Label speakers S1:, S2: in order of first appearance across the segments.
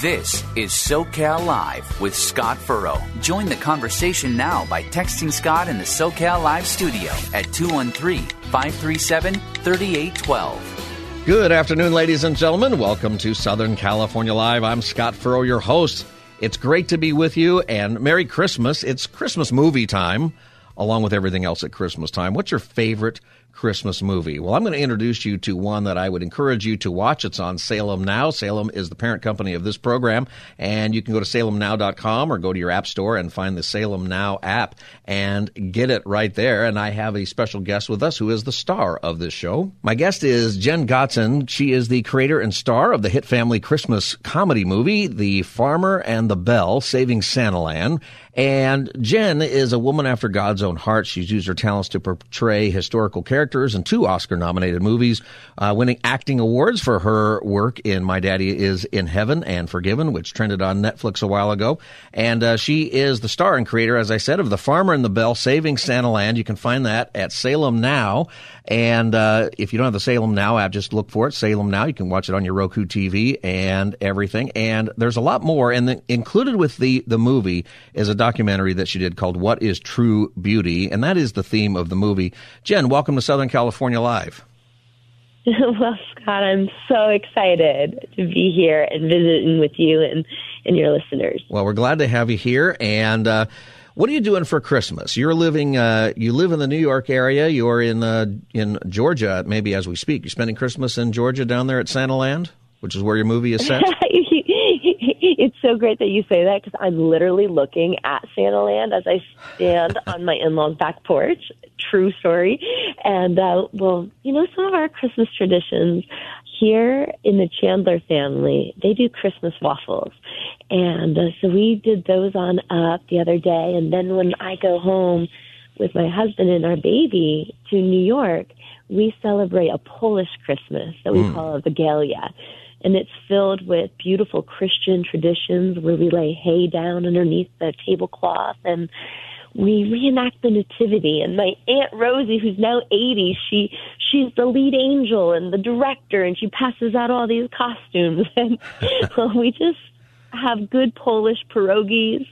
S1: This is SoCal Live with Scott Furrow. Join the conversation now by texting Scott in the SoCal Live studio at 213 537 3812.
S2: Good afternoon, ladies and gentlemen. Welcome to Southern California Live. I'm Scott Furrow, your host. It's great to be with you, and Merry Christmas. It's Christmas movie time, along with everything else at Christmas time. What's your favorite Christmas movie? Well, I'm going to introduce you to one that I would encourage you to watch. It's on Salem Now. Salem is the parent company of this program, and you can go to salemnow.com or go to your app store and find the Salem Now app and get it right there. And I have a special guest with us who is the star of this show. My guest is Jen Gotzon. She is the creator and star of the hit family Christmas comedy movie, The Farmer and the Belle, Saving Santa Land. And Jen is a woman after God's own heart. She's used her talents to portray historical characters in two Oscar nominated movies, uh, winning acting awards for her work in My Daddy is in Heaven and Forgiven, which trended on Netflix a while ago. And uh, she is the star and creator, as I said, of The Farmer and the Belle Saving Santa Land. You can find that at Salem Now. And uh, if you don't have the Salem Now app, just look for it, Salem Now. You can watch it on your Roku TV and everything. And there's a lot more. And the, included with the, the movie is a documentary that she did called What is True Beauty? And that is the theme of the movie. Jen, welcome to Southern California Live.
S3: well, Scott, I'm so excited to be here and visiting with you and, and your listeners.
S2: Well, we're glad to have you here. And, uh, what are you doing for Christmas? You're living, uh, you live in the New York area. You're in uh, in Georgia, maybe as we speak. You're spending Christmas in Georgia down there at Santa Land, which is where your movie is set.
S3: it's so great that you say that because I'm literally looking at Santa Land as I stand on my in-laws back porch. True story. And uh, well, you know, some of our Christmas traditions here in the Chandler family, they do Christmas waffles. And uh, so we did those on up the other day. And then when I go home with my husband and our baby to New York, we celebrate a Polish Christmas that we mm. call a Wigilia and it's filled with beautiful Christian traditions where we lay hay down underneath the tablecloth and we reenact the nativity. And my aunt Rosie who's now 80 she she's the lead angel and the director and she passes out all these costumes. And well, we just have good Polish pierogies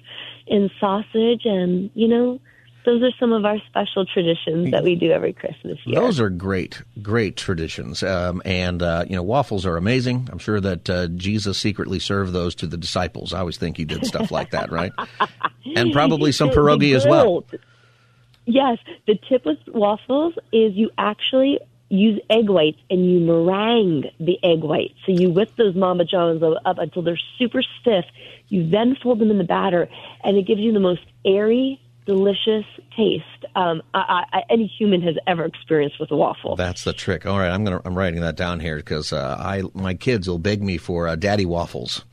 S3: and sausage and you know those are some of our special traditions that we do every Christmas year.
S2: Those are great, great traditions. Um, and, uh, you know, waffles are amazing. I'm sure that uh, Jesus secretly served those to the disciples. I always think he did stuff like that, right? and probably some pierogi as well.
S3: Yes. The tip with waffles is you actually use egg whites and you meringue the egg whites. So you whip those Mama John's up until they're super stiff. You then fold them in the batter, and it gives you the most airy, delicious taste um, I, I, any human has ever experienced with a waffle.
S2: That's the trick. All right, I'm gonna I'm writing that down here because uh, I my kids will beg me for uh, daddy waffles.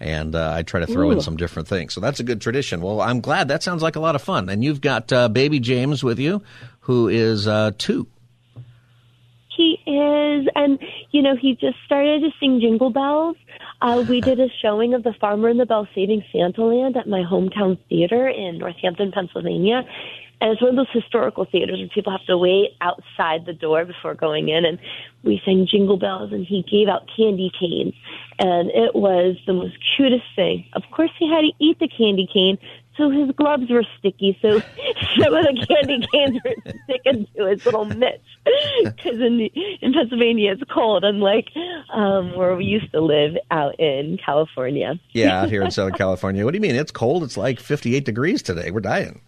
S2: And uh, I try to throw Ooh. in some different things. So that's a good tradition. Well, I'm glad. That sounds like a lot of fun. And you've got uh, baby James with you, who is uh, two.
S3: He is, and you know, he just started to sing Jingle Bells. Uh, we did a showing of The Farmer and the Belle Saving Santaland at my hometown theater in Northampton, Pennsylvania. And it's one of those historical theaters where people have to wait outside the door before going in. And we sang Jingle Bells, and he gave out candy canes. And it was the most cutest thing. Of course, he had to eat the candy cane, so his gloves were sticky. So some of the candy canes were sticking to his little mitts because in in Pennsylvania it's cold, unlike um, where we used to live out in California.
S2: yeah, out here in Southern California. What do you mean? It's cold. It's like 58 degrees today. We're dying.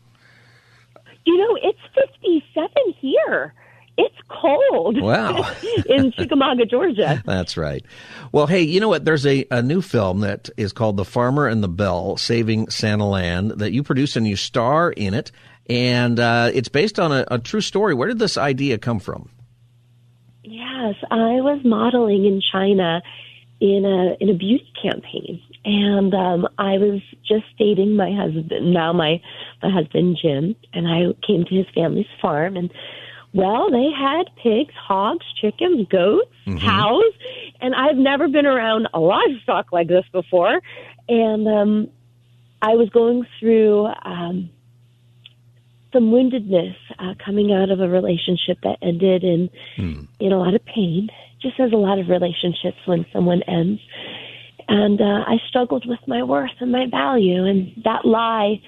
S3: You know, it's 57 here it's cold.
S2: Wow.
S3: in Chickamauga, Georgia.
S2: That's right. Well, hey, you know what? There's a, a new film that is called The Farmer and the Belle Saving Santa Land that you produce and you star in it. And uh, it's based on a, a true story. Where did this idea come from?
S3: Yes, I was modeling in China in a in a beauty campaign, and um, I was just dating my husband. Now my my husband Jim, and I came to his family's farm, and well, they had pigs, hogs, chickens, goats, mm-hmm. cows, and I've never been around a livestock like this before. And um, I was going through um, some woundedness uh, coming out of a relationship that ended in mm. in a lot of pain, just as a lot of relationships when someone ends. And uh, I struggled with my worth and my value, and that lie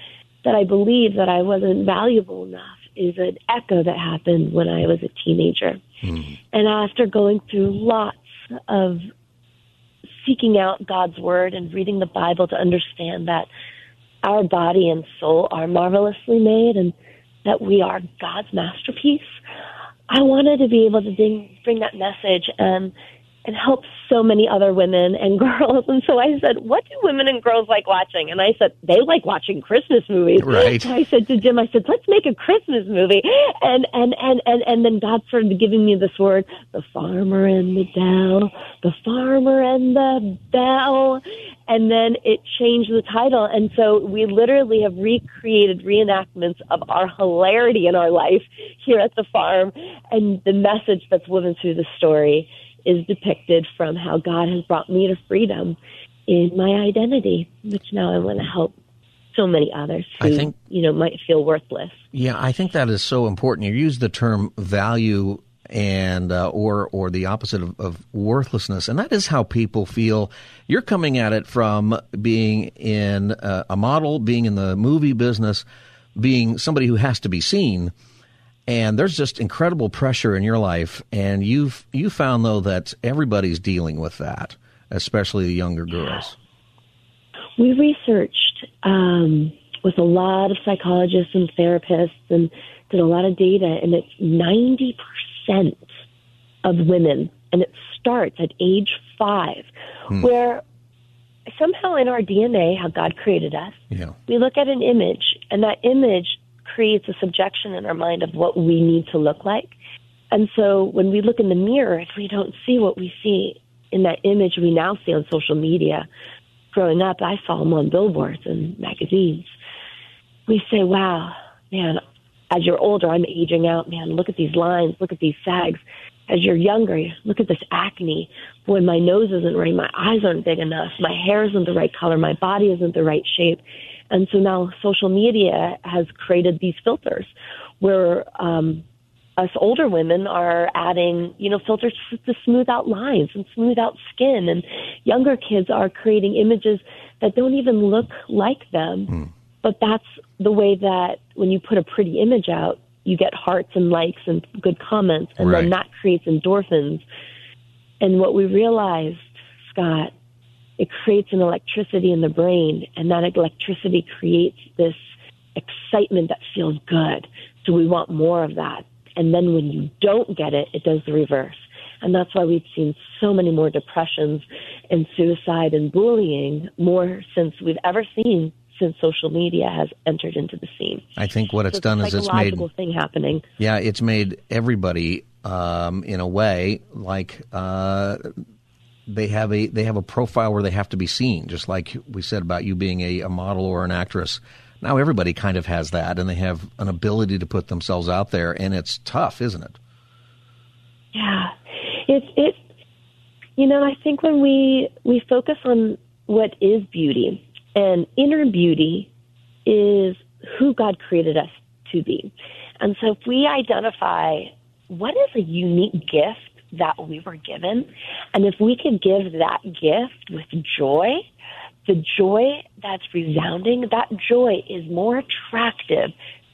S3: that I believed that I wasn't valuable enough is an echo that happened when I was a teenager. Mm. And after going through lots of seeking out God's word and reading the Bible to understand that our body and soul are marvelously made and that we are God's masterpiece, I wanted to be able to bring, bring that message and and help so many other women and girls. And so I said, "What do women and girls like watching?" And I said, "They like watching Christmas movies."
S2: Right.
S3: So I said to Jim, "I said, let's make a Christmas movie." And and and and and then God started giving me this word: the farmer and the dell, the farmer and the bell. And then it changed the title. And so we literally have recreated reenactments of our hilarity in our life here at the farm and the message that's woven through the story is depicted from how God has brought me to freedom in my identity, which now I want to help so many others who, I think, you know, might feel worthless.
S2: Yeah, I think that is so important. You use the term value and uh, or or the opposite of, of, worthlessness, and that is how people feel. You're coming at it from being in uh, a model, being in the movie business, being somebody who has to be seen and there's just incredible pressure in your life and you've you found though that everybody's dealing with that especially the younger girls
S3: we researched um, with a lot of psychologists and therapists and did a lot of data and it's 90% of women and it starts at age five hmm. where somehow in our dna how god created us
S2: yeah.
S3: we look at an image and that image creates a subjection in our mind of what we need to look like. And so when we look in the mirror, if we don't see what we see in that image we now see on social media, growing up, I saw them on billboards and magazines. We say, wow, man, as you're older, I'm aging out, man. Look at these lines, look at these sags. As you're younger, look at this acne. Boy, my nose isn't right, my eyes aren't big enough, my hair isn't the right color, my body isn't the right shape. And so now social media has created these filters where um, us older women are adding, you know, filters to smooth out lines and smooth out skin. And younger kids are creating images that don't even look like them. Mm. But that's the way that when you put a pretty image out, you get hearts and likes and good comments. And right. then that creates endorphins. And what we realized, Scott, it creates an electricity in the brain, and that electricity creates this excitement that feels good. So we want more of that. And then when you don't get it, it does the reverse. And that's why we've seen so many more depressions and suicide and bullying more since we've ever seen since social media has entered into the scene.
S2: I think what it's so done
S3: it's
S2: is it's made
S3: thing happening.
S2: Yeah, it's made everybody um, in a way like uh, they have a they have a profile where they have to be seen, just like we said about you being a, a model or an actress. Now everybody kind of has that, and they have an ability to put themselves out there, and it's tough, isn't it?
S3: Yeah, it's it. You know, I think when we we focus on what is beauty, and inner beauty is who God created us to be, and so if we identify what is a unique gift that we were given. And if we could give that gift with joy, the joy that's resounding, that joy is more attractive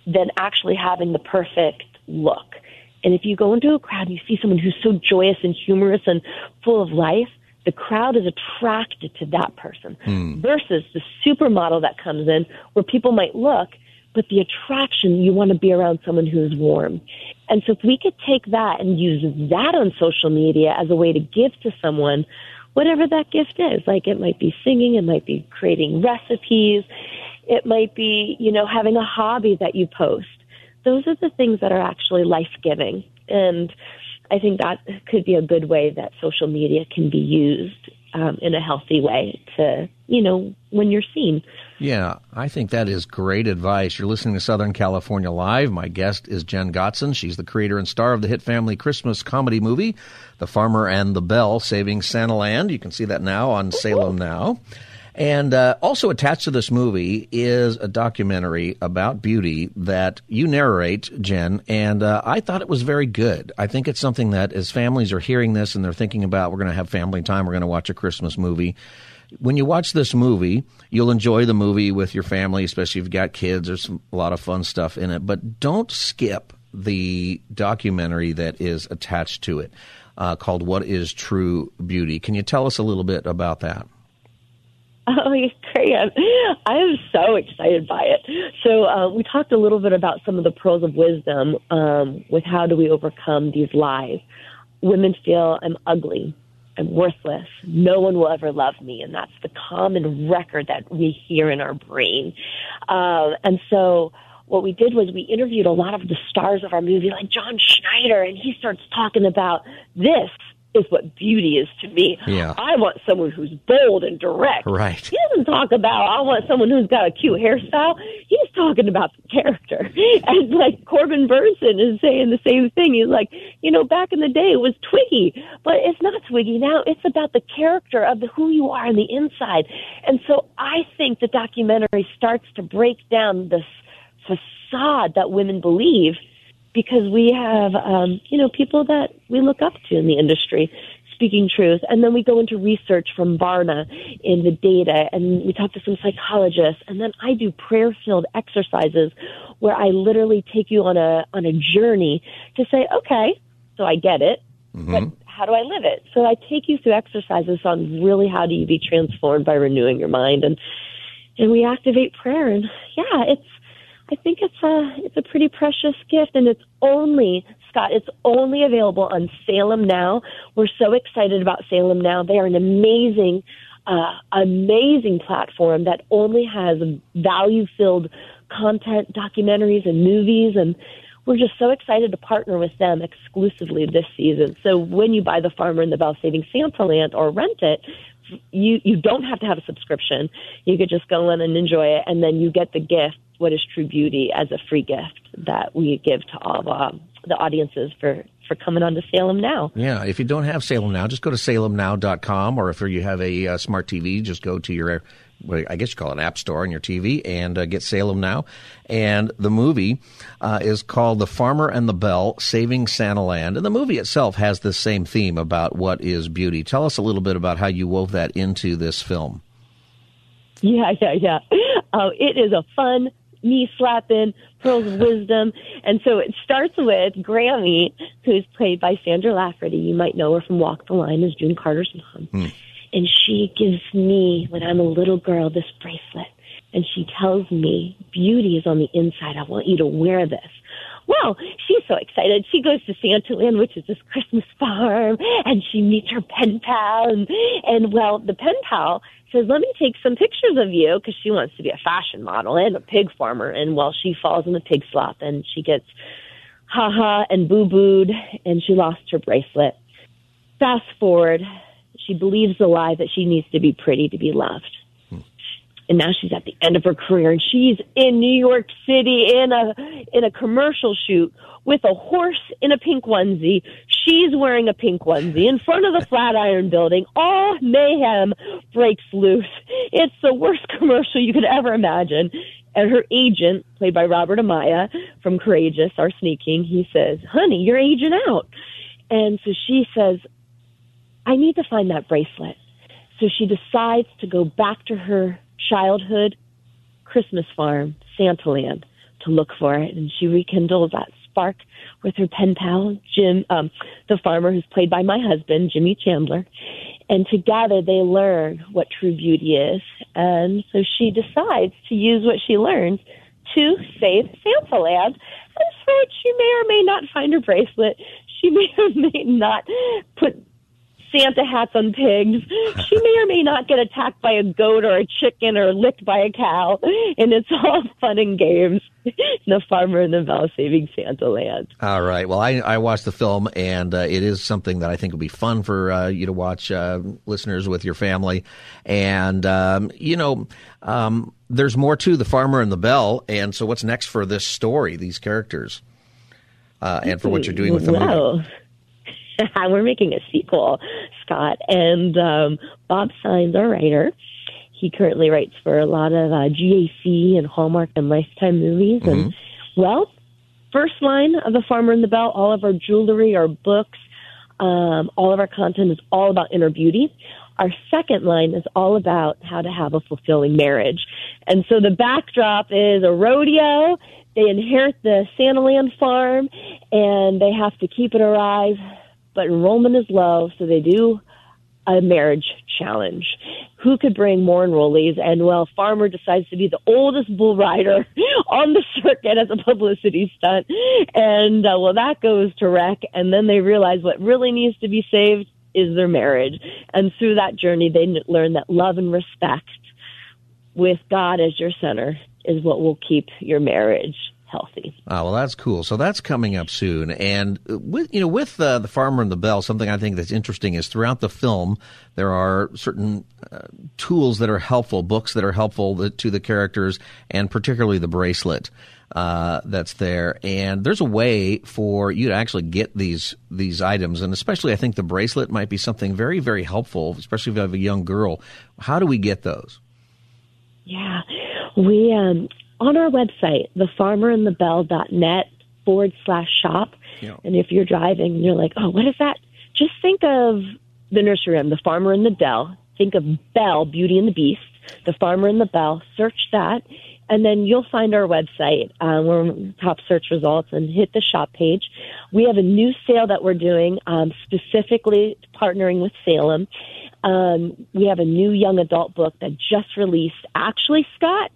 S3: than actually having the perfect look. And if you go into a crowd and you see someone who's so joyous and humorous and full of life, the crowd is attracted to that person hmm. versus the supermodel that comes in where people might look but the attraction, you want to be around someone who's warm. And so if we could take that and use that on social media as a way to give to someone, whatever that gift is, like it might be singing, it might be creating recipes, it might be, you know, having a hobby that you post. Those are the things that are actually life giving. And I think that could be a good way that social media can be used um, in a healthy way to, you know, when you're seen.
S2: Yeah, I think that is great advice. You're listening to Southern California Live. My guest is Jen Gotzon. She's the creator and star of the hit family Christmas comedy movie, The Farmer and the Belle Saving Santa Land. You can see that now on Salem Now. And uh, also attached to this movie is a documentary about beauty that you narrate, Jen, and uh, I thought it was very good. I think it's something that as families are hearing this and they're thinking about, we're going to have family time, we're going to watch a Christmas movie. When you watch this movie, you'll enjoy the movie with your family, especially if you've got kids. There's a lot of fun stuff in it, but don't skip the documentary that is attached to it uh, called What is True Beauty. Can you tell us a little bit about that?
S3: Oh, great. I am so excited by it. So, uh, we talked a little bit about some of the pearls of wisdom um, with how do we overcome these lies. Women feel I'm ugly, I'm worthless, no one will ever love me. And that's the common record that we hear in our brain. Um, and so, what we did was we interviewed a lot of the stars of our movie, like John Schneider, and he starts talking about this is what beauty is to me.
S2: Yeah.
S3: I want someone who's bold and direct.
S2: Right.
S3: He doesn't talk about I want someone who's got a cute hairstyle. He's talking about the character. And like Corbin Bernsen is saying the same thing. He's like, you know, back in the day it was Twiggy, but it's not Twiggy now. It's about the character of the, who you are on the inside. And so I think the documentary starts to break down this facade that women believe because we have, um, you know, people that we look up to in the industry speaking truth. And then we go into research from Barna in the data and we talk to some psychologists. And then I do prayer filled exercises where I literally take you on a, on a journey to say, okay, so I get it,
S2: Mm-hmm.
S3: but how do I live it? So I take you through exercises on really how do you be transformed by renewing your mind and, and we activate prayer. And yeah, it's, I think it's a it's a pretty precious gift, and it's only Scott. It's only available on Salem now. We're so excited about Salem now. They are an amazing, uh, amazing platform that only has value filled content, documentaries, and movies, and we're just so excited to partner with them exclusively this season. So when you buy the Farmer and the Belle Saving Santa Land or rent it, you you don't have to have a subscription. You could just go in and enjoy it, and then you get the gift what is true beauty as a free gift that we give to all of um, the audiences for, for coming on to Salem Now.
S2: Yeah, if you don't have Salem Now, just go to salemnow.com, or if you have a uh, smart TV, just go to your, well, I guess you call it an app store on your TV and uh, get Salem Now. And the movie uh, is called The Farmer and the Belle Saving Santa Land. And the movie itself has the same theme about what is beauty. Tell us a little bit about how you wove that into this film.
S3: Yeah, yeah, yeah. Uh, it is a fun, knee slapping, pearls of wisdom. And so it starts with Grammy, who's played by Sandra Lafferty. You might know her from Walk the Line as June Carter's mom.
S2: Mm.
S3: And she gives me, when I'm a little girl, this bracelet. And she tells me, beauty is on the inside. I want you to wear this. Well, she's so excited. She goes to Santa Santaland, which is this Christmas farm, and she meets her pen pal. And, and well, the pen pal says, let me take some pictures of you because she wants to be a fashion model and a pig farmer. And well, she falls in the pig slop and she gets haha and boo booed and she lost her bracelet. Fast forward, she believes the lie that she needs to be pretty to be loved. And now she's at the end of her career and she's in New York City in a, in a commercial shoot with a horse in a pink onesie. She's wearing a pink onesie in front of the Flatiron building. All mayhem breaks loose. It's the worst commercial you could ever imagine. And her agent, played by Robert Amaya from Courageous, Our Sneaking, he says, honey, you're aging out. And so she says, I need to find that bracelet. So she decides to go back to her childhood Christmas farm, Santaland, to look for it. And she rekindles that spark with her pen pal, Jim, um, the farmer who's played by my husband, Jimmy Chandler. And together they learn what true beauty is. And so she decides to use what she learns to save Santaland. And so she may or may not find her bracelet. She may or may not put Santa hats on pigs. She may or may not get attacked by a goat or a chicken or licked by a cow, and it's all fun and games. the farmer and the belle saving Santa land.
S2: All right. Well, I, I watched the film, and uh, it is something that I think would be fun for uh, you to watch, uh, listeners, with your family. And, um, you know, um, there's more to The Farmer and the Belle. And so, what's next for this story, these characters, uh, and for what you're doing with the
S3: well, movie? We're making a sequel, Scott. And um, Bob Signs, our writer, he currently writes for a lot of uh, GAC and Hallmark and Lifetime movies. Mm-hmm. And, well, first line of The Farmer and the Belle, all of our jewelry, our books, um, all of our content is all about inner beauty. Our second line is all about how to have a fulfilling marriage. And so the backdrop is a rodeo. They inherit the Santaland farm and they have to keep it alive, but enrollment is low, so they do a marriage challenge. Who could bring more enrollees? And well, Farmer decides to be the oldest bull rider on the circuit as a publicity stunt. And uh, well, that goes to wreck. And then they realize what really needs to be saved is their marriage. And through that journey, they learn that love and respect with God as your center is what will keep your marriage healthy.
S2: Oh, well, that's cool. So that's coming up soon. And with you know, with uh, the farmer and the belle, something I think that's interesting is throughout the film there are certain uh, tools that are helpful, books that are helpful to the characters, and particularly the bracelet. Uh, that's there, and there's a way for you to actually get these these items, and especially I think the bracelet might be something very very helpful, especially if you have a young girl. How do we get those?
S3: Yeah, we um, on our website, thefarmerandthebell.net forward slash shop. Yeah. And if you're driving and you're like, oh, what is that? Just think of the nursery rhyme, The Farmer and the Dell. Think of Belle, Beauty and the Beast, The Farmer and the Belle. Search that, and then you'll find our website. Uh, we're top search results and hit the shop page. We have a new sale that we're doing, um, specifically partnering with Salem. Um, we have a new young adult book that just released. Actually, Scott,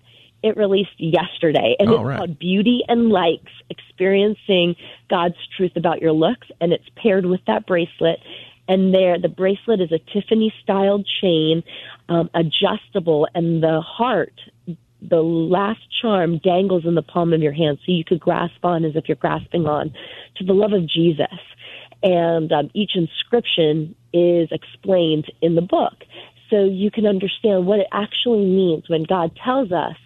S3: it released yesterday, and oh, it's right. called Beauty and Likes Experiencing God's Truth About Your Looks, and it's paired with that bracelet. And there, the bracelet is a Tiffany styled chain, um, adjustable, and the heart, the last charm dangles in the palm of your hand, so you could grasp on as if you're grasping on to the love of Jesus. And um, each inscription is explained in the book so you can understand what it actually means when God tells us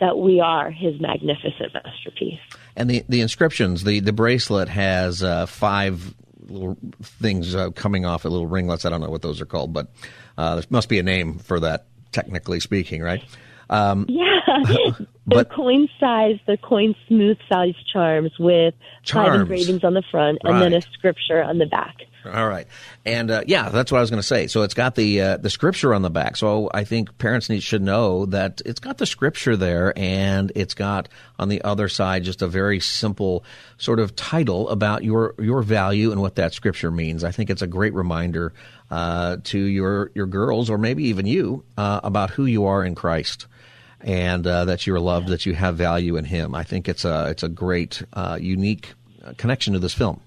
S3: that we are his magnificent masterpiece.
S2: And the, the inscriptions, the, the bracelet has uh, five little things uh, coming off, it, little ringlets. I don't know what those are called, but uh, there must be a name for that, technically speaking, right?
S3: Um, yeah, but the coin size, the coin smooth size charms with charms. five engravings on the front and right. then a scripture on the back.
S2: All right, and uh, yeah, that's what I was going to say. So it's got the uh, the scripture on the back. So I think parents need should know that it's got the scripture there, and it's got on the other side just a very simple sort of title about your your value and what that scripture means. I think it's a great reminder uh, to your your girls or maybe even you uh, about who you are in Christ and uh, that you are loved, that you have value in Him. I think it's a it's a great, uh, unique connection to this film.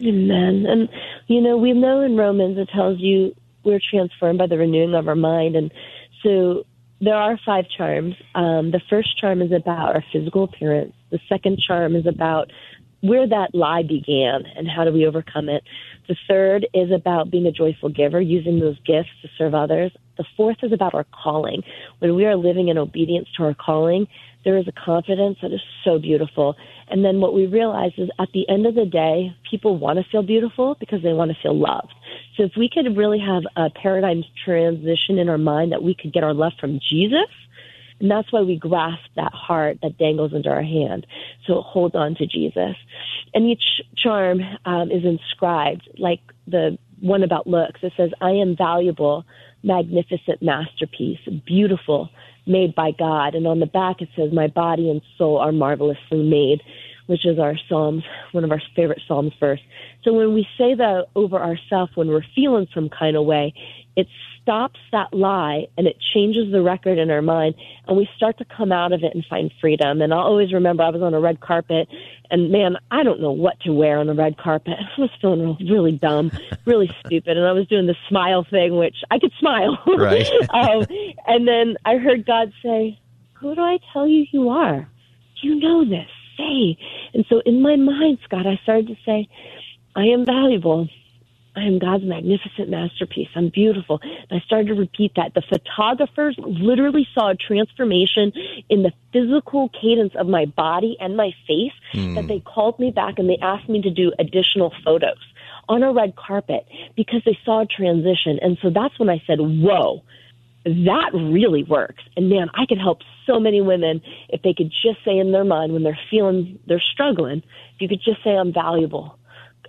S3: Amen. And you know, we know in Romans it tells you we're transformed by the renewing of our mind, and so there are five charms. Um, the first charm is about our physical appearance. The second charm is about where that lie began and how do we overcome it. The third is about being a joyful giver, using those gifts to serve others. The fourth is about our calling. When we are living in obedience to our calling, there is a confidence that is so beautiful. And then what we realize is at the end of the day, people want to feel beautiful because they want to feel loved. So if we could really have a paradigm transition in our mind that we could get our love from Jesus, and that's why we grasp that heart that dangles under our hand. So hold on to Jesus. And each charm um, is inscribed, like the one about looks. It says, I am valuable, magnificent masterpiece, beautiful, made by God. And on the back it says, My body and soul are marvelously made. which is our Psalms, one of our favorite Psalms verse. So when we say that over ourselves when we're feeling some kind of way, it stops that lie and it changes the record in our mind and we start to come out of it and find freedom. And I'll always remember I was on a red carpet and man, I don't know what to wear on the red carpet. I was feeling really dumb, really stupid. And I was doing the smile thing, which I could smile.
S2: Right.
S3: um, and then I heard God say, who do I tell you you are? You know this. Say. And so in my mind, Scott, I started to say, I am valuable. I am God's magnificent masterpiece. I'm beautiful. And I started to repeat that. The photographers literally saw a transformation in the physical cadence of my body and my face mm. that they called me back and they asked me to do additional photos on a red carpet because they saw a transition. And so that's when I said, whoa, that really works. And man, I could help so many women if they could just say in their mind when they're feeling they're struggling, if you could just say, I'm valuable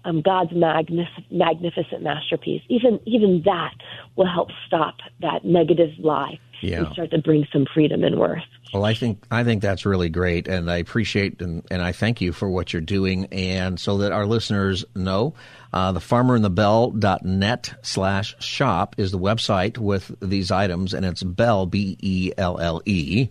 S3: um, God's magnif- magnificent masterpiece. Even even that will help stop that negative lie yeah. and start to bring some freedom and worth.
S2: Well, I think I think that's really great, and I appreciate and, and I thank you for what you're doing, and so that our listeners know. Uh, the farmerandthebell.net slash shop is the website with these items, and it's Belle, B E L L E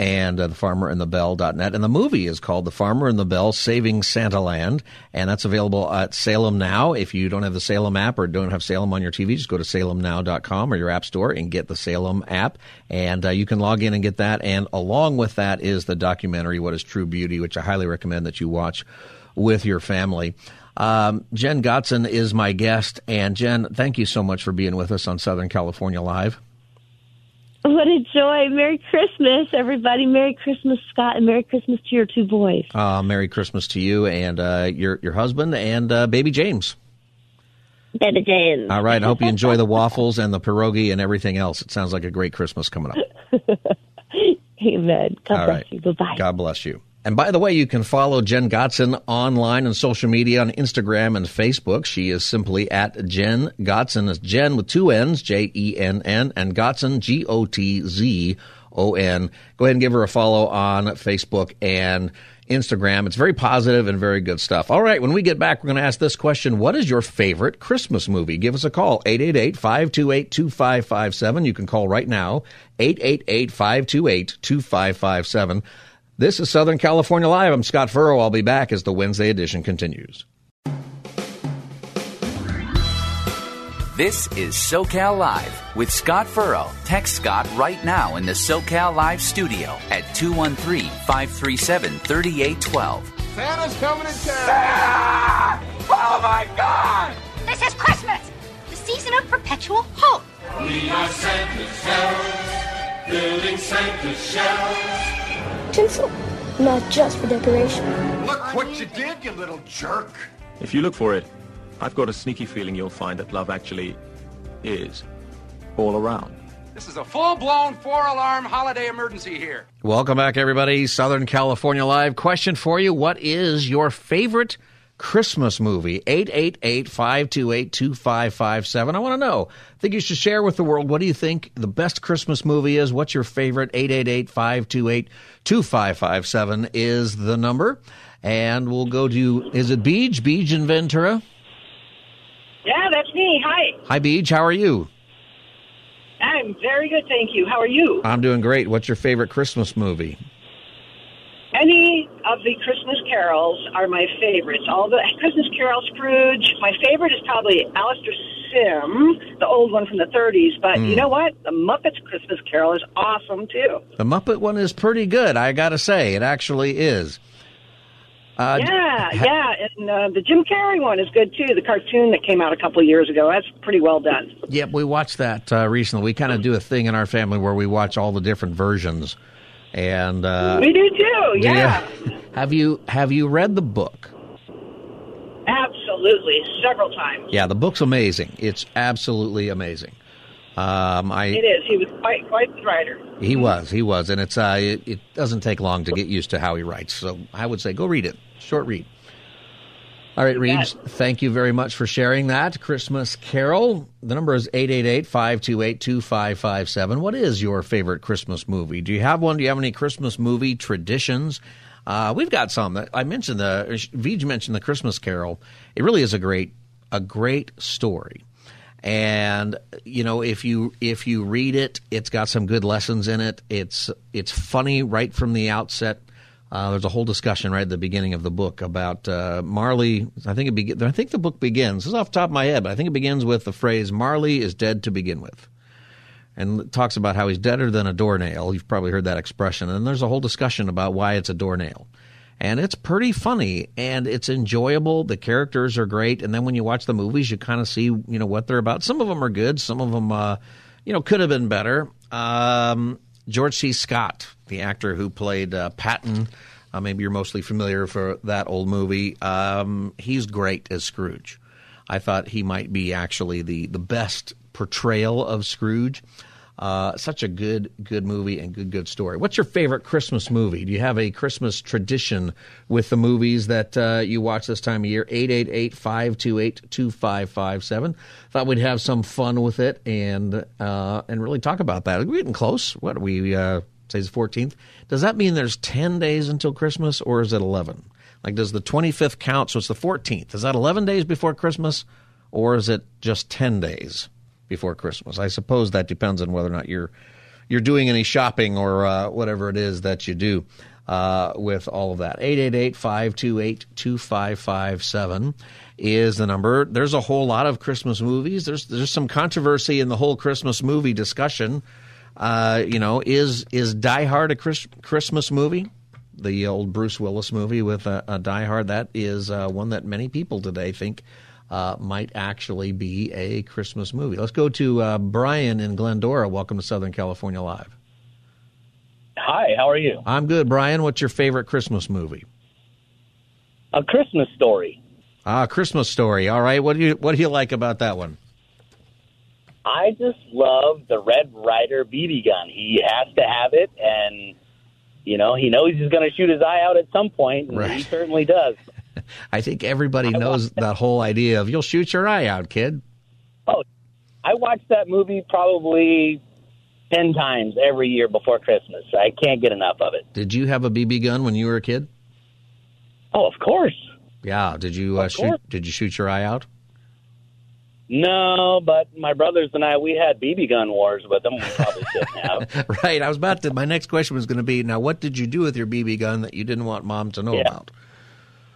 S2: and uh, the farmer and the. And the movie is called The Farmer and the Belle Saving Santa Land. And that's available at Salem Now. If you don't have the Salem app or don't have Salem on your TV, just go to salemnow.com or your app store and get the Salem app. And uh, you can log in and get that. And along with that is the documentary, What is True Beauty, which I highly recommend that you watch with your family. Um, Jen Gotzon is my guest. And Jen, thank you so much for being with us on Southern California Live.
S3: What a joy. Merry Christmas, everybody. Merry Christmas, Scott, and Merry Christmas to your two boys.
S2: Uh, Merry Christmas to you and uh, your, your husband and uh, baby James.
S3: Baby James.
S2: All right. I hope you enjoy the waffles and the pierogi and everything else. It sounds like a great Christmas coming up.
S3: Amen. God
S2: All
S3: bless
S2: right.
S3: you. Bye-bye.
S2: God bless you. And by the way, you can follow Jen Gotzon online on social media on Instagram and Facebook. She is simply at Jen Gotzon. It's Jen with two N's, J E N N, and Gotzon, G O T Z O N. Go ahead and give her a follow on Facebook and Instagram. It's very positive and very good stuff. All right, when we get back, we're going to ask this question What is your favorite Christmas movie? Give us a call, 888 528 2557. You can call right now, 888 528 2557. This is Southern California Live. I'm Scott Furrow. I'll be back as the Wednesday edition continues.
S1: This is SoCal Live with Scott Furrow. Text Scott right now in the SoCal Live studio at 213 537 3812.
S4: Santa's coming to town!
S5: Santa! Oh my God!
S6: This is Christmas, the season of perpetual hope.
S7: We are Santa's elves, building Santa's shelves
S8: tinsel, not just for decoration.
S4: Look what you did, you little jerk!
S9: If you look for it, I've got a sneaky feeling you'll find that love actually is all around.
S10: This is a full-blown four-alarm holiday emergency here.
S2: Welcome back, everybody. Southern California Live. Question for you. What is your favorite Christmas movie. 888-528-2557. I want to know. I think you should share with the world what do you think the best Christmas movie is? What's your favorite? 888-528-2557 is the number. And we'll go to is it Beej? Beej in Ventura?
S11: Yeah, that's me. Hi.
S2: Hi Beej, how are you?
S11: I'm very good, thank you. How are you?
S2: I'm doing great. What's your favorite Christmas movie?
S11: Of the Christmas carols are my favorites. All the Christmas Carol, Scrooge. My favorite is probably Alastair Sim, the old one from the 30s. But mm. you know what? The Muppets Christmas Carol is awesome too.
S2: The Muppet one is pretty good. I got to say, it actually is.
S11: Uh, yeah, yeah, and uh, the Jim Carrey one is good too. The cartoon that came out a couple of years ago, that's pretty well done.
S2: Yep, we watched that uh, recently. We kind of do a thing in our family where we watch all the different versions and uh,
S11: we do too. Yeah.
S2: have you have you read the book?
S11: Absolutely, several times.
S2: Yeah, the book's amazing. It's absolutely amazing. Um, I,
S11: it is. He was quite quite the writer.
S2: He was. He was, and it's uh, it, it doesn't take long to get used to how he writes. So I would say go read it. Short read. All right, Reed, thank you very much for sharing that. Christmas Carol. The number is 888-528-2557. What is your favorite Christmas movie? Do you have one? Do you have any Christmas movie traditions? Uh, we've got some. I mentioned the Vij mentioned the Christmas Carol. It really is a great a great story. And you know, if you if you read it, it's got some good lessons in it. It's it's funny right from the outset. Uh, there's a whole discussion right at the beginning of the book about uh, Marley. I think it be- I think the book begins. This is off the top of my head, but I think it begins with the phrase "Marley is dead to begin with," and talks about how he's deader than a doornail. You've probably heard that expression. And there's a whole discussion about why it's a doornail and it's pretty funny and it's enjoyable. The characters are great, and then when you watch the movies, you kind of see you know what they're about. Some of them are good, some of them uh, you know could have been better. Um, George C. Scott, the actor who played uh, Patton. Uh, maybe you're mostly familiar for that old movie. Um, he's great as Scrooge. I thought he might be actually the, the best portrayal of Scrooge. Uh, such a good, good movie and good, good story. What's your favorite Christmas movie? Do you have a Christmas tradition with the movies that uh, you watch this time of year? 888-528-2557. Thought we'd have some fun with it and uh, and really talk about that. We're getting close. What we uh, say the 14th? Does that mean there's 10 days until Christmas or is it 11? Like, does the 25th count? So it's the 14th. Is that 11 days before Christmas or is it just 10 days? Before Christmas. I suppose that depends on whether or not you're you're doing any shopping or uh, whatever it is that you do uh, with all of that. 888-528-2557 is the number. There's a whole lot of Christmas movies. There's there's some controversy in the whole Christmas movie discussion. Uh, you know, is is Die Hard a Chris, Christmas movie? The old Bruce Willis movie with uh, Die Hard. That is uh, one that many people today think uh, might actually be a Christmas movie. Let's go to uh, Brian in Glendora. Welcome to Southern California Live.
S12: Hi, how are you?
S2: I'm good, Brian. What's your favorite Christmas movie?
S12: A Christmas Story.
S2: Ah, Christmas Story. All right. What do you What do you like about that one?
S12: I just love the Red Ryder BB gun. He has to have it, and you know he knows he's going to shoot his eye out at some point, and right. he certainly does.
S2: I think everybody knows that whole idea of you'll shoot your eye out, kid.
S12: Oh, I watch that movie probably 10 times every year before Christmas. I can't get enough of it.
S2: Did you have a BB gun when you were a kid?
S12: Oh, of course.
S2: Yeah, did you uh, shoot did you shoot your eye out?
S12: No, but my brothers and I, we had BB gun wars with them. We probably shouldn't have.
S2: right. I was about to. My next question was going to be: Now, what did you do with your BB gun that you didn't want mom to know yeah. about?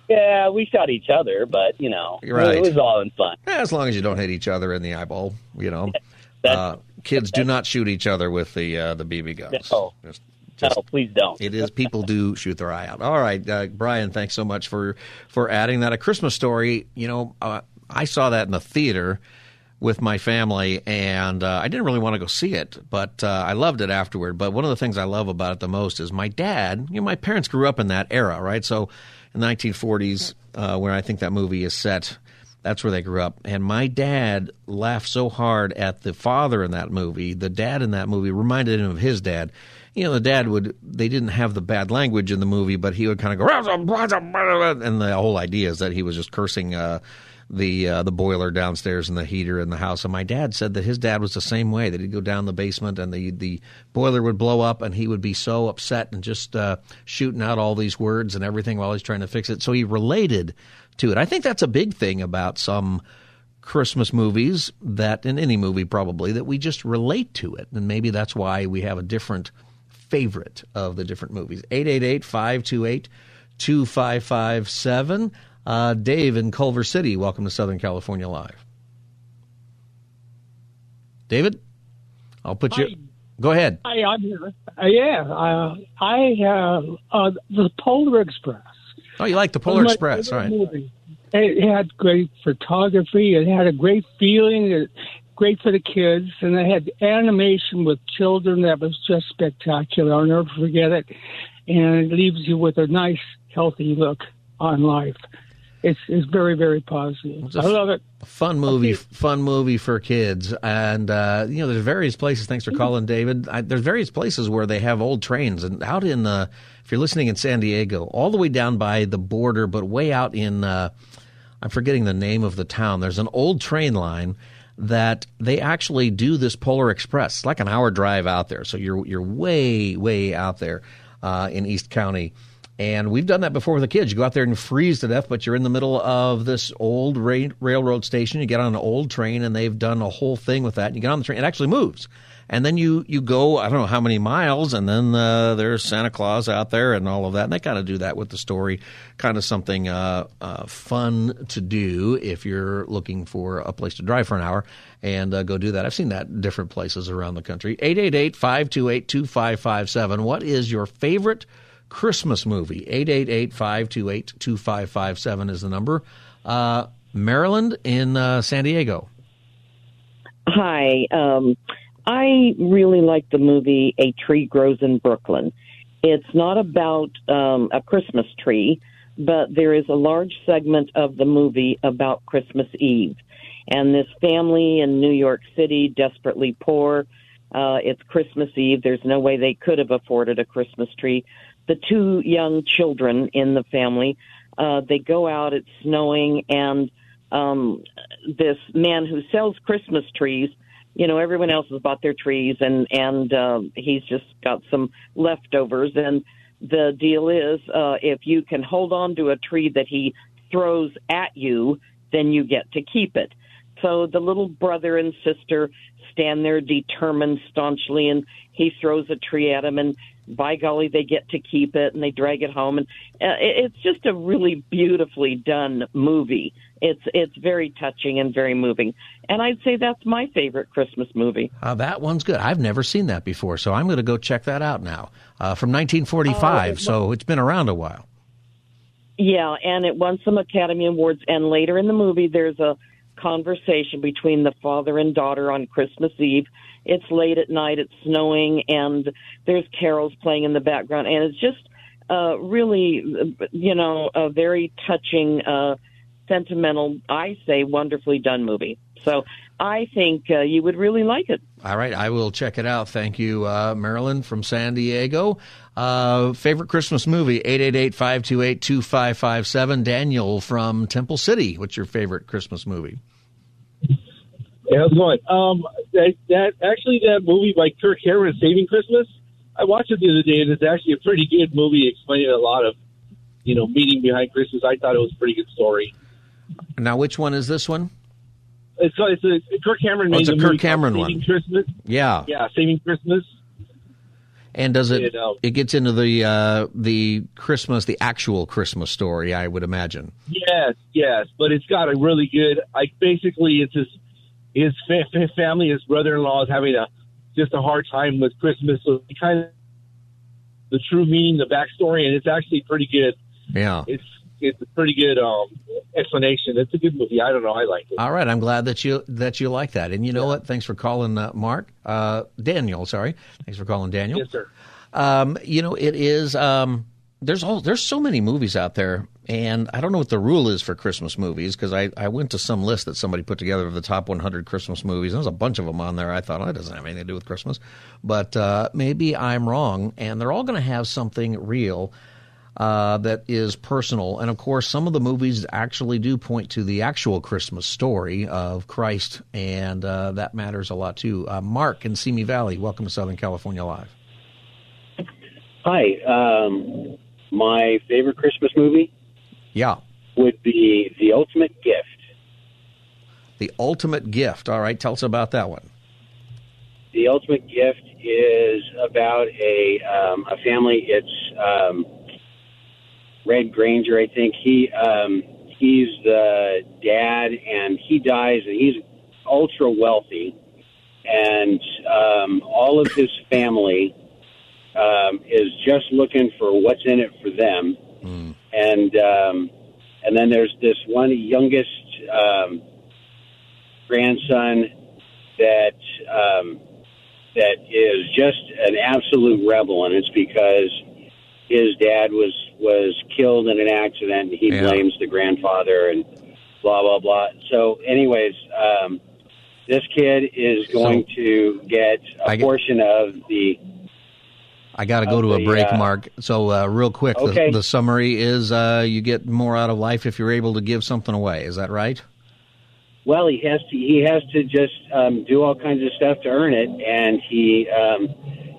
S12: Yeah, we shot each other, but you know, right. it was all in fun.
S2: As long as you don't hit each other in the eyeball, you know. uh, kids do not shoot each other with the uh, the BB guns.
S12: No. Just, just, no, please don't.
S2: it is people do shoot their eye out. All right, uh, Brian, thanks so much for for adding that. A Christmas story. You know, uh, I saw that in the theater with my family, and uh, I didn't really want to go see it, but uh, I loved it afterward. But one of the things I love about it the most is my dad. You know, my parents grew up in that era, right? So the 1940s, uh, where I think that movie is set. That's where they grew up. And my dad laughed so hard at the father in that movie. The dad in that movie reminded him of his dad. You know, the dad would, they didn't have the bad language in the movie, but he would kind of go, and the whole idea is that he was just cursing, uh, the uh, the boiler downstairs and the heater in the house. And my dad said that his dad was the same way. That he'd go down the basement and the the boiler would blow up, and he would be so upset and just uh, shooting out all these words and everything while he's trying to fix it. So he related to it. I think that's a big thing about some. Christmas movies that in any movie probably that we just relate to it and maybe that's why we have a different favorite of the different movies 888 528 2557 uh, Dave in Culver City, welcome to Southern California Live. David, I'll put you. Go ahead.
S13: Hi, I'm here. Uh, yeah, uh, I have uh, the Polar Express.
S2: Oh, you like the Polar Express, right?
S13: Movie. It had great photography. It had a great feeling. It, great for the kids, and it had animation with children that was just spectacular. I'll never forget it, and it leaves you with a nice, healthy look on life it's it's very very positive. I love it.
S2: Fun movie, fun movie for kids, and uh, you know there's various places. Thanks for mm-hmm. calling, David. I, there's various places where they have old trains, and out in the if you're listening in San Diego, all the way down by the border, but way out in uh, I'm forgetting the name of the town. There's an old train line that they actually do this Polar Express. It's like an hour drive out there, so you're you're way way out there uh, in East County And we've done that before with the kids. You go out there and freeze to death, but you're in the middle of this old ra- railroad station. You get on an old train, and they've done a whole thing with that. And you get on the train, it actually moves. And then you, you go, I don't know how many miles, and then uh, there's Santa Claus out there and all of that. And they kind of do that with the story, kind of something uh, uh, fun to do if you're looking for a place to drive for an hour and uh, go do that. I've seen that different places around the country. 888 528 2557. What is your favorite? Christmas movie. 888-528-2557 is the number. Uh, Maryland in uh, San Diego.
S14: Hi. Um, I really like the movie A Tree Grows in Brooklyn. It's not about um, a Christmas tree, but there is a large segment of the movie about Christmas Eve. And this family in New York City, desperately poor, uh, it's Christmas Eve. There's no way they could have afforded a Christmas tree the two young children in the family. Uh, they go out, it's snowing, and um, this man who sells Christmas trees, you know, everyone else has bought their trees, and and uh, he's just got some leftovers. And the deal is, uh, if you can hold on to a tree that he throws at you, then you get to keep it. So the little brother and sister stand there determined staunchly, and he throws a tree at him, and by golly, they get to keep it and they drag it home, and uh, it's just a really beautifully done movie. It's it's very touching and very moving, and I'd say that's my favorite Christmas movie.
S2: Uh, that one's good. I've never seen that before, so I'm going to go check that out now. Uh, from 1945, so it's been around a while.
S14: Yeah, and it won some Academy Awards, and later in the movie, there's a conversation between the father and daughter on Christmas Eve it's late at night, it's snowing, and there's carols playing in the background, and it's just uh, really, you know, a very touching, uh, sentimental, I say, wonderfully done movie. So I think uh, you would really like it.
S2: All right, I will check it out. Thank you, uh, Marilyn from San Diego. Uh, favorite Christmas movie, 888-528-2557. Daniel from Temple City, what's your favorite Christmas movie?
S15: Hey, how's it going? Um, that, that actually that movie by Kirk Cameron, Saving Christmas. I watched it the other day, and it's actually a pretty good movie, explaining a lot of, you know, meaning behind Christmas. I thought it was a pretty good story.
S2: Now, which one is this one?
S15: It's it's a Kirk Cameron.
S2: Oh, it's a Kirk Cameron one.
S15: Christmas.
S2: Yeah,
S15: yeah, Saving Christmas.
S2: And does it?
S15: You know.
S2: It gets into the uh, the Christmas, the actual Christmas story, I would imagine.
S15: Yes, yes, but it's got a really good. Like basically, it's this his, fa- his family, his brother-in-law is having a just a hard time with Christmas. So kind of the true meaning, the backstory, and it's actually pretty good.
S2: Yeah,
S15: it's it's a pretty good um, explanation. It's a good movie. I don't know. I like it.
S2: All right, I'm glad that you that you like that. And you know yeah. what? Thanks for calling, uh, Mark. Uh, Daniel, sorry. Thanks for calling, Daniel.
S15: Yes, sir.
S2: Um, you know, it is. Um, there's all there's so many movies out there and I don't know what the rule is for Christmas movies because I, I went to some list that somebody put together of the top 100 Christmas movies. And there's a bunch of them on there. I thought, oh, that doesn't have anything to do with Christmas. But uh, maybe I'm wrong. And they're all going to have something real uh, that is personal. And of course, some of the movies actually do point to the actual Christmas story of Christ. And uh, that matters a lot too. Uh, Mark in Simi Valley, welcome to Southern California Live.
S16: Hi. Um, my favorite Christmas movie
S2: yeah.
S16: Would be The Ultimate Gift.
S2: The Ultimate Gift. All right, tell us about that one.
S16: The Ultimate Gift is about a um, a family. It's um, Red Granger, I think. He um, he's the dad, and he dies, and he's ultra wealthy, and um, all of his family um, is just looking for what's in it for them. Mm and um, and then there's this one youngest um, grandson that um, that is just an absolute rebel, and it's because his dad was was killed in an accident, and he yeah. blames the grandfather, and blah blah blah. So, anyways. Um, this kid is going so, to get a portion of the
S2: I got to go to a break, uh, Mark. So, uh, real quick,
S16: okay.
S2: the, the, summary is uh, you get more out of life if you're able to give something away. Is that right?
S16: Well, he has to. He has to just um, do all kinds of stuff to earn it, and he, um,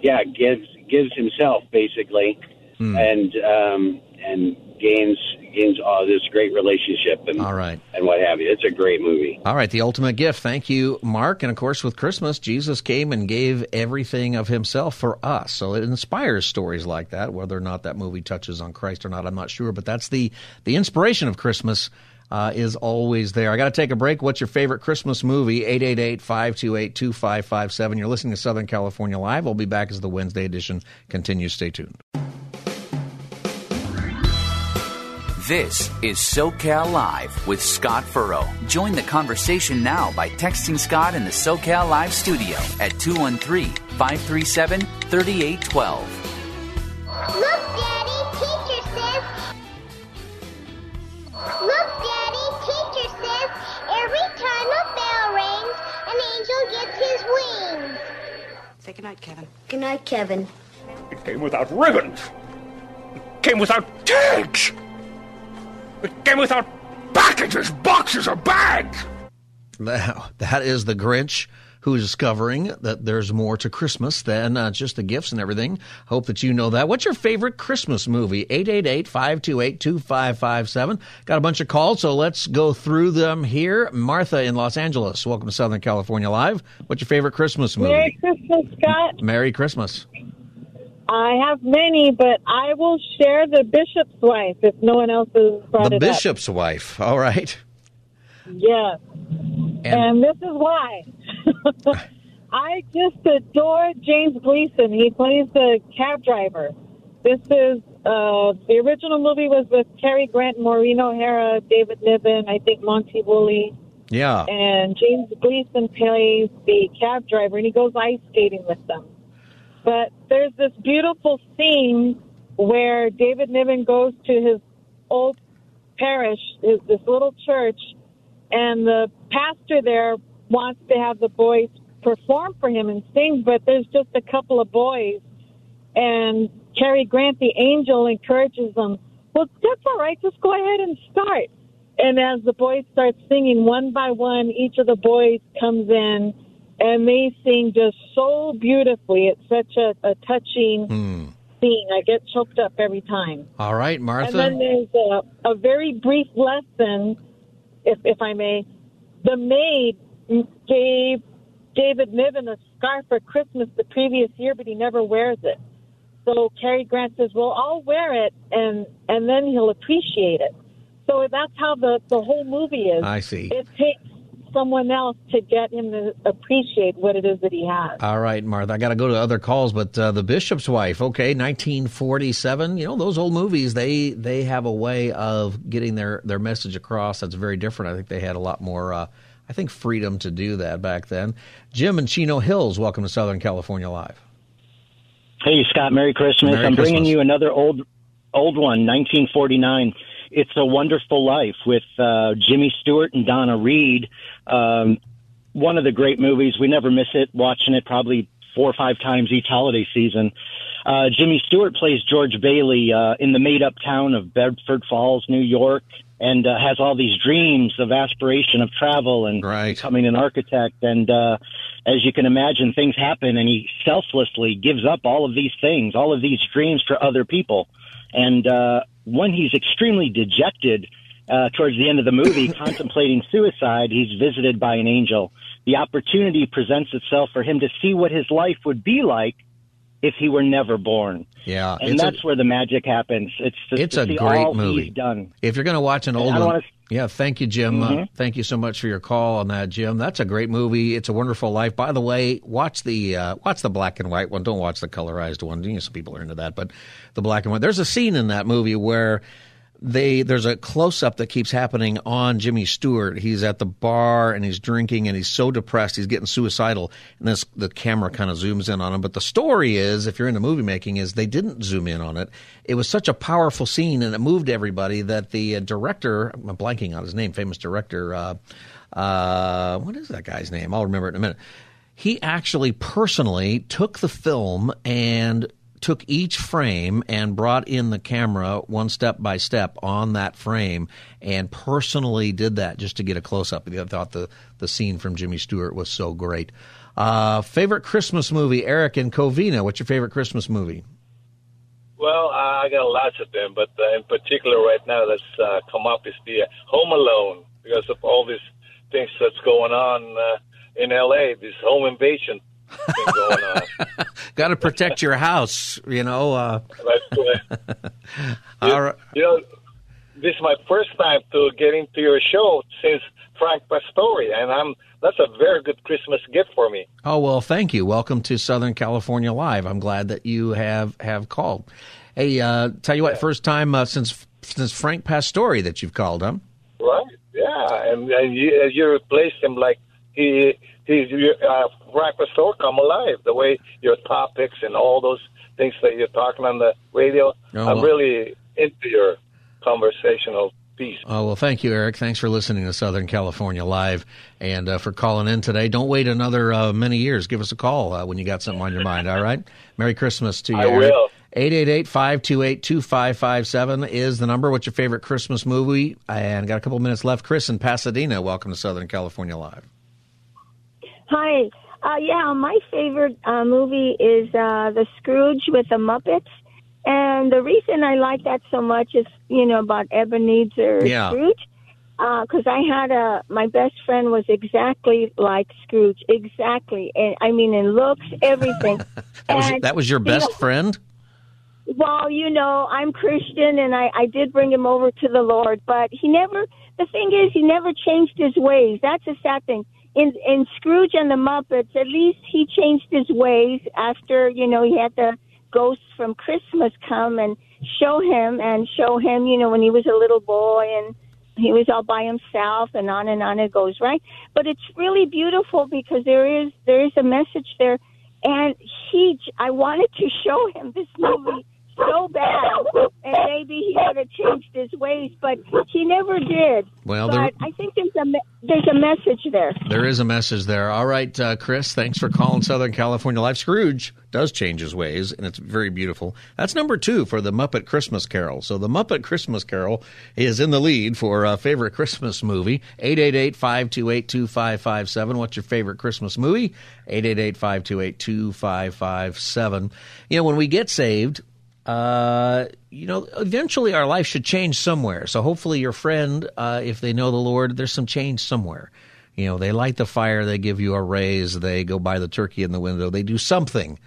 S16: yeah, gives gives himself basically,
S2: Hmm.
S16: and um, and gains gains uh, this great relationship and
S2: All right.
S16: and what have you. It's a great movie.
S2: All right, the ultimate gift. Thank you, Mark. And of course, with Christmas, Jesus came and gave everything of himself for us. So it inspires stories like that. Whether or not that movie touches on Christ or not, I'm not sure. But that's the the inspiration of Christmas. Uh, is always there. I got to take a break. What's your favorite Christmas movie? 888-528-2557. You're listening to Southern California Live. We'll be back as the Wednesday edition continues. Stay tuned.
S1: This is SoCal Live with Scott Furrow. Join the conversation now by texting Scott in the SoCal Live studio at 213 537 3812.
S17: Look, Daddy, teacher says. Look, Daddy, teacher says every time a bell rings, an angel gets his wings.
S18: Say goodnight, Kevin.
S8: Good night, Kevin.
S5: It came without ribbons. It came without tags. It came without packages, boxes, or bags.
S2: Now, that is the Grinch who is discovering that there's more to Christmas than uh, just the gifts and everything. Hope that you know that. What's your favorite Christmas movie? 888-528-2557. Got a bunch of calls, so let's go through them here. Martha in Los Angeles. Welcome to Southern California Live. What's your favorite Christmas movie?
S19: Merry Christmas, Scott.
S2: Merry Christmas.
S19: I have many, but I will share the bishop's wife if no one else has brought
S2: The
S19: it The
S2: Bishop's Wife. All right.
S19: up. Yes. And, this is why. I just adore James Gleason. He plays the cab driver. This is uh, the original movie was with Cary Grant, Maureen O'Hara, David Niven, I think Monty Woolley,
S2: Yeah.
S19: and James Gleason plays the cab driver, and he goes ice skating with them. But there's this beautiful scene where David Niven goes to his old parish, his, this little church, and the pastor there wants to have the boys perform for him and sing, but there's just a couple of boys. And Cary Grant, the angel, encourages them, well, that's all right, just go ahead and start. And as the boys start singing one by one, each of the boys comes in and they sing just so beautifully. It's such a, a touching
S2: Hmm.
S19: scene. I get choked up every time.
S2: All right, Martha.
S19: And then there's a, a very brief lesson, if, if I may. The maid gave David Niven a scarf for Christmas the previous year, but he never wears it. So Cary Grant says, "Well, I'll wear it, and and then he'll appreciate it." So that's how the the whole movie is.
S2: I see.
S19: It takes someone else to get him to appreciate what it is that he has.
S2: All right, Martha. I got to go to other calls, but uh, the Bishop's Wife. Okay, 1947. You know those old movies. They they have a way of getting their their message across. That's very different. I think they had a lot more. Uh, I think freedom to do that back then. Jim and Chino Hills. Welcome to Southern California Live.
S20: Hey, Scott, Merry Christmas.
S2: Merry
S20: I'm bringing you another old old one, 1949. It's a Wonderful Life with uh, Jimmy Stewart and Donna Reed. Um, one of the great movies. We never miss it. Watching it probably four or five times each holiday season. Uh, Jimmy Stewart plays George Bailey uh, in the made-up town of Bedford Falls, New York, and uh, has all these dreams of aspiration of travel and becoming an architect. And uh, as you can imagine, things happen, and he selflessly gives up all of these things, all of these dreams for other people. And uh, when he's extremely dejected uh, towards the end of the movie, contemplating suicide, he's visited by an angel. The opportunity presents itself for him to see what his life would be like if he were never born.
S2: Yeah,
S20: And
S2: it's a-
S20: that's where the magic happens. It's just
S2: It's
S20: to
S2: a great movie.
S20: done.
S2: If you're going to watch an old one, yeah, thank you, Jim. Uh,
S20: Mhm.
S2: thank you so much for your call on that, Jim. That's a great movie. It's a Wonderful Life. By the way, watch the uh, watch the black and white one. Don't watch the colorized one. You know, some people are into that, but the black and white. There's a scene in that movie where they there's a close up that keeps happening on Jimmy Stewart. He's at the bar and he's drinking and he's so depressed he's getting suicidal. And this the camera kind of zooms in on him. But the story is, if you're into movie making, is they didn't zoom in on it. It was such a powerful scene and it moved everybody that the uh, director, I'm blanking on his name, famous director. Uh, uh, what is that guy's name? I'll remember it in a minute. He actually personally took the film and took each frame and brought in the camera one step by step on that frame and personally did that just to get a close up. I thought the, the scene from Jimmy Stewart was so great. Uh, favorite Christmas movie, Eric and Covina. What's your favorite Christmas movie?
S21: Well, I got lots of them, but uh, in particular, right now, that's uh, come up is the uh, Home Alone because of all these things that's going on uh, in L.A. This home invasion.
S2: Got to protect your house, you know. Uh,
S21: That's right.
S2: all right.
S21: You know, this is my first time to get into your show since Frank Pastore, and I'm that's a very good Christmas gift for me.
S2: Oh well, thank you. Welcome to Southern California Live. I'm glad that you have have called. Hey, uh, tell you what, first time uh, since since Frank Pastore that you've called, huh?
S21: Right? Yeah, and, and you, you replaced him like he he's uh, Frank Pastore come alive. The way your topics and all those things that you're talking on the radio,
S2: Oh,
S21: I'm really into your conversational piece.
S2: Oh well, thank you, Eric. Thanks for listening to Southern California Live and uh, for calling in today. Don't wait another uh, many years. Give us a call uh, when you got something on your mind. All right. Merry Christmas to you.
S21: I
S2: Eric.
S21: will.
S2: 888-528-2557 is the number. What's your favorite Christmas movie? And got a couple minutes left. Chris in Pasadena, welcome to Southern California Live.
S22: Hi. Uh, yeah, my favorite uh, movie is uh, The Scrooge with the Muppets. And the reason I like that so much is, you know, about Ebenezer
S23: Yeah.
S22: Scrooge. Because I had a, my best friend was exactly like Scrooge, exactly. And I mean, in looks, everything.
S2: That was
S22: And,
S2: that was your
S22: you
S2: best
S22: know,
S2: friend?
S22: well, you know, I'm Christian and I, I did bring him over to the Lord, but he never, the thing is, he never changed his ways. That's a sad thing. In, in Scrooge and the Muppets, at least he changed his ways after, you know, he had the ghosts from Christmas come and show him and show him, you know, when he was a little boy and he was all by himself and on and on it goes, right? But it's really beautiful because there is, there is a message there and he i wanted to show him this movie so bad and maybe he would have changed his ways but he never did
S2: Well,
S22: but
S2: there-
S22: i think there's a there's a message there
S2: There is a message there. All right, uh, Chris, thanks for calling Southern California Life. Scrooge does change his ways, and it's very beautiful. That's number two for the Muppet Christmas Carol. So the Muppet Christmas Carol is in the lead for uh, favorite Christmas movie. 888-528-2557. What's your favorite Christmas movie? 888-528-2557. You know, when we get saved, uh, you know, eventually our life should change somewhere. So hopefully your friend, uh, if they know the Lord, there's some change somewhere. You know, they light the fire, they give you a raise, they go buy the turkey in the window, they do something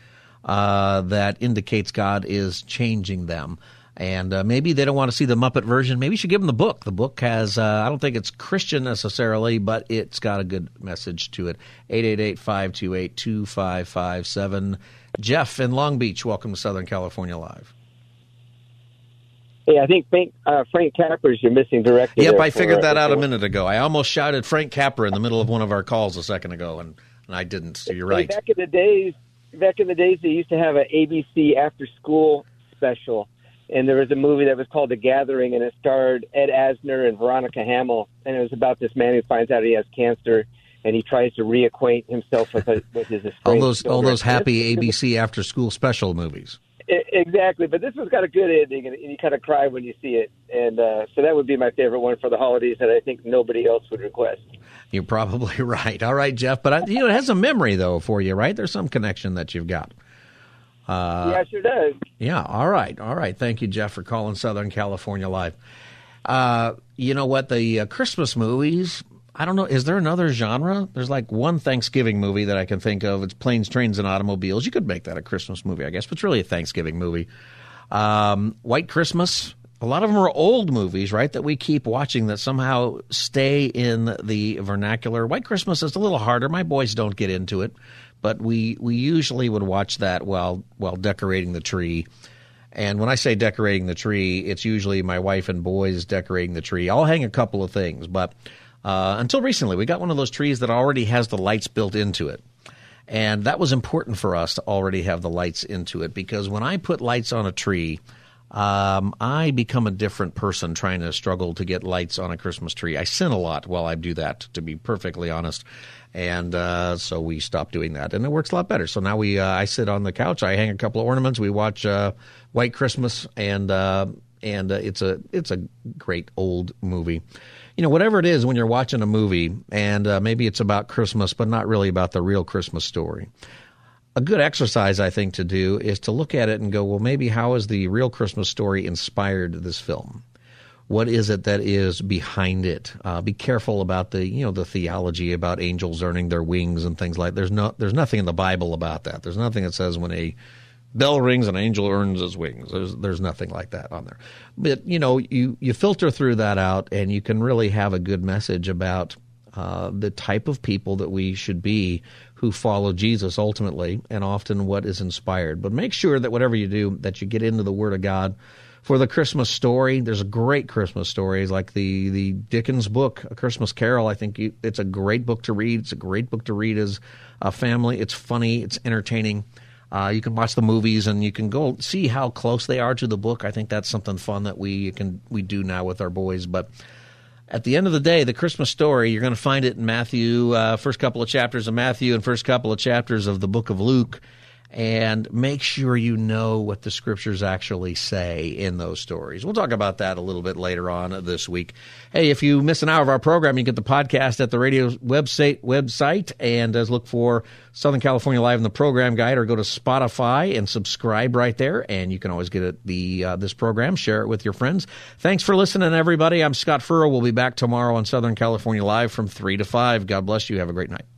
S2: uh, that indicates God is changing them. And uh, maybe they don't want to see the Muppet version. Maybe you should give them the book. The book has, uh, I don't think it's Christian necessarily, but it's got a good message to it. 888 528 2557. Jeff in Long Beach, welcome to Southern California Live.
S23: Hey, I think Frank, uh, Frank Capra's your missing director.
S2: Yep, I
S23: for,
S2: figured
S23: uh,
S2: that out a minute ago. I almost shouted Frank Capra in the middle of one of our calls a second ago, and, and I didn't. So you're
S23: Hey,
S2: right.
S23: back in the days, back in the days, they used to have an ABC after school special, and there was a movie that was called The Gathering, and it starred Ed Asner and Veronica Hamel, and it was about this man who finds out he has cancer, and he tries to reacquaint himself with, a, with his
S2: All those all those happy ABC after school special movies.
S23: Exactly, but this one's got a good ending, and you kind of cry when you see it, and uh, so that would be my favorite one for the holidays that I think nobody else would request.
S2: You're probably right. All right, Jeff, but I, you know it has a memory though for you, right? There's some connection that you've got. Uh,
S23: yeah, it sure does.
S2: Yeah. All right. All right. Thank you, Jeff, for calling Southern California Live. Uh, you know what? The uh, Christmas movies. I don't know. Is there another genre? There's like one Thanksgiving movie that I can think of. It's Planes, Trains, and Automobiles. You could make that a Christmas movie, I guess, but it's really a Thanksgiving movie. Um, White Christmas. A lot of them are old movies, right? That we keep watching that somehow stay in the vernacular. White Christmas is a little harder. My boys don't get into it, but we we usually would watch that while while decorating the tree. And when I say decorating the tree, it's usually my wife and boys decorating the tree. I'll hang a couple of things, but uh, until recently, we got one of those trees that already has the lights built into it. And that was important for us to already have the lights into it because when I put lights on a tree, um, I become a different person trying to struggle to get lights on a Christmas tree. I sin a lot while I do that, to be perfectly honest. And uh, so we stopped doing that, and it works a lot better. So now we, uh, I sit on the couch, I hang a couple of ornaments, we watch uh, White Christmas, and uh, and uh, it's a it's a great old movie. You know, whatever it is when you're watching a movie, and uh, maybe it's about Christmas, but not really about the real Christmas story a good exercise, I think, to do is to look at it and go, well, maybe how is the real Christmas story inspired this film? What is it that is behind it? Uh, be careful about the you know the theology about angels earning their wings and things like. There's no there's nothing in the Bible about that. There's nothing that says when a bell rings an angel earns his wings. There's there's nothing like that on there. But you know you you filter through that out and you can really have a good message about uh, the type of people that we should be who follow Jesus ultimately, and often what is inspired. But make sure that whatever you do, that you get into the Word of God. For the Christmas story, there's a great Christmas stories like the the Dickens book, A Christmas Carol. I think you, it's a great book to read. It's a great book to read as a family. It's funny. It's entertaining. Uh, you can watch the movies and you can go see how close they are to the book. I think that's something fun that we can we do now with our boys. But at the end of the day, the Christmas story, you're going to find it in Matthew, uh, first couple of chapters of Matthew and first couple of chapters of the book of Luke and make sure you know what the scriptures actually say in those stories. We'll talk about that a little bit later on this week. Hey, if you miss an hour of our program, you get the podcast at the radio website website and uh, look for Southern California Live in the program guide or go to Spotify and subscribe right there and you can always get it, the uh, this program, share it with your friends. Thanks for listening everybody. I'm Scott Furrow. We'll be back tomorrow on Southern California Live from 3 to 5. God bless you. Have a great night.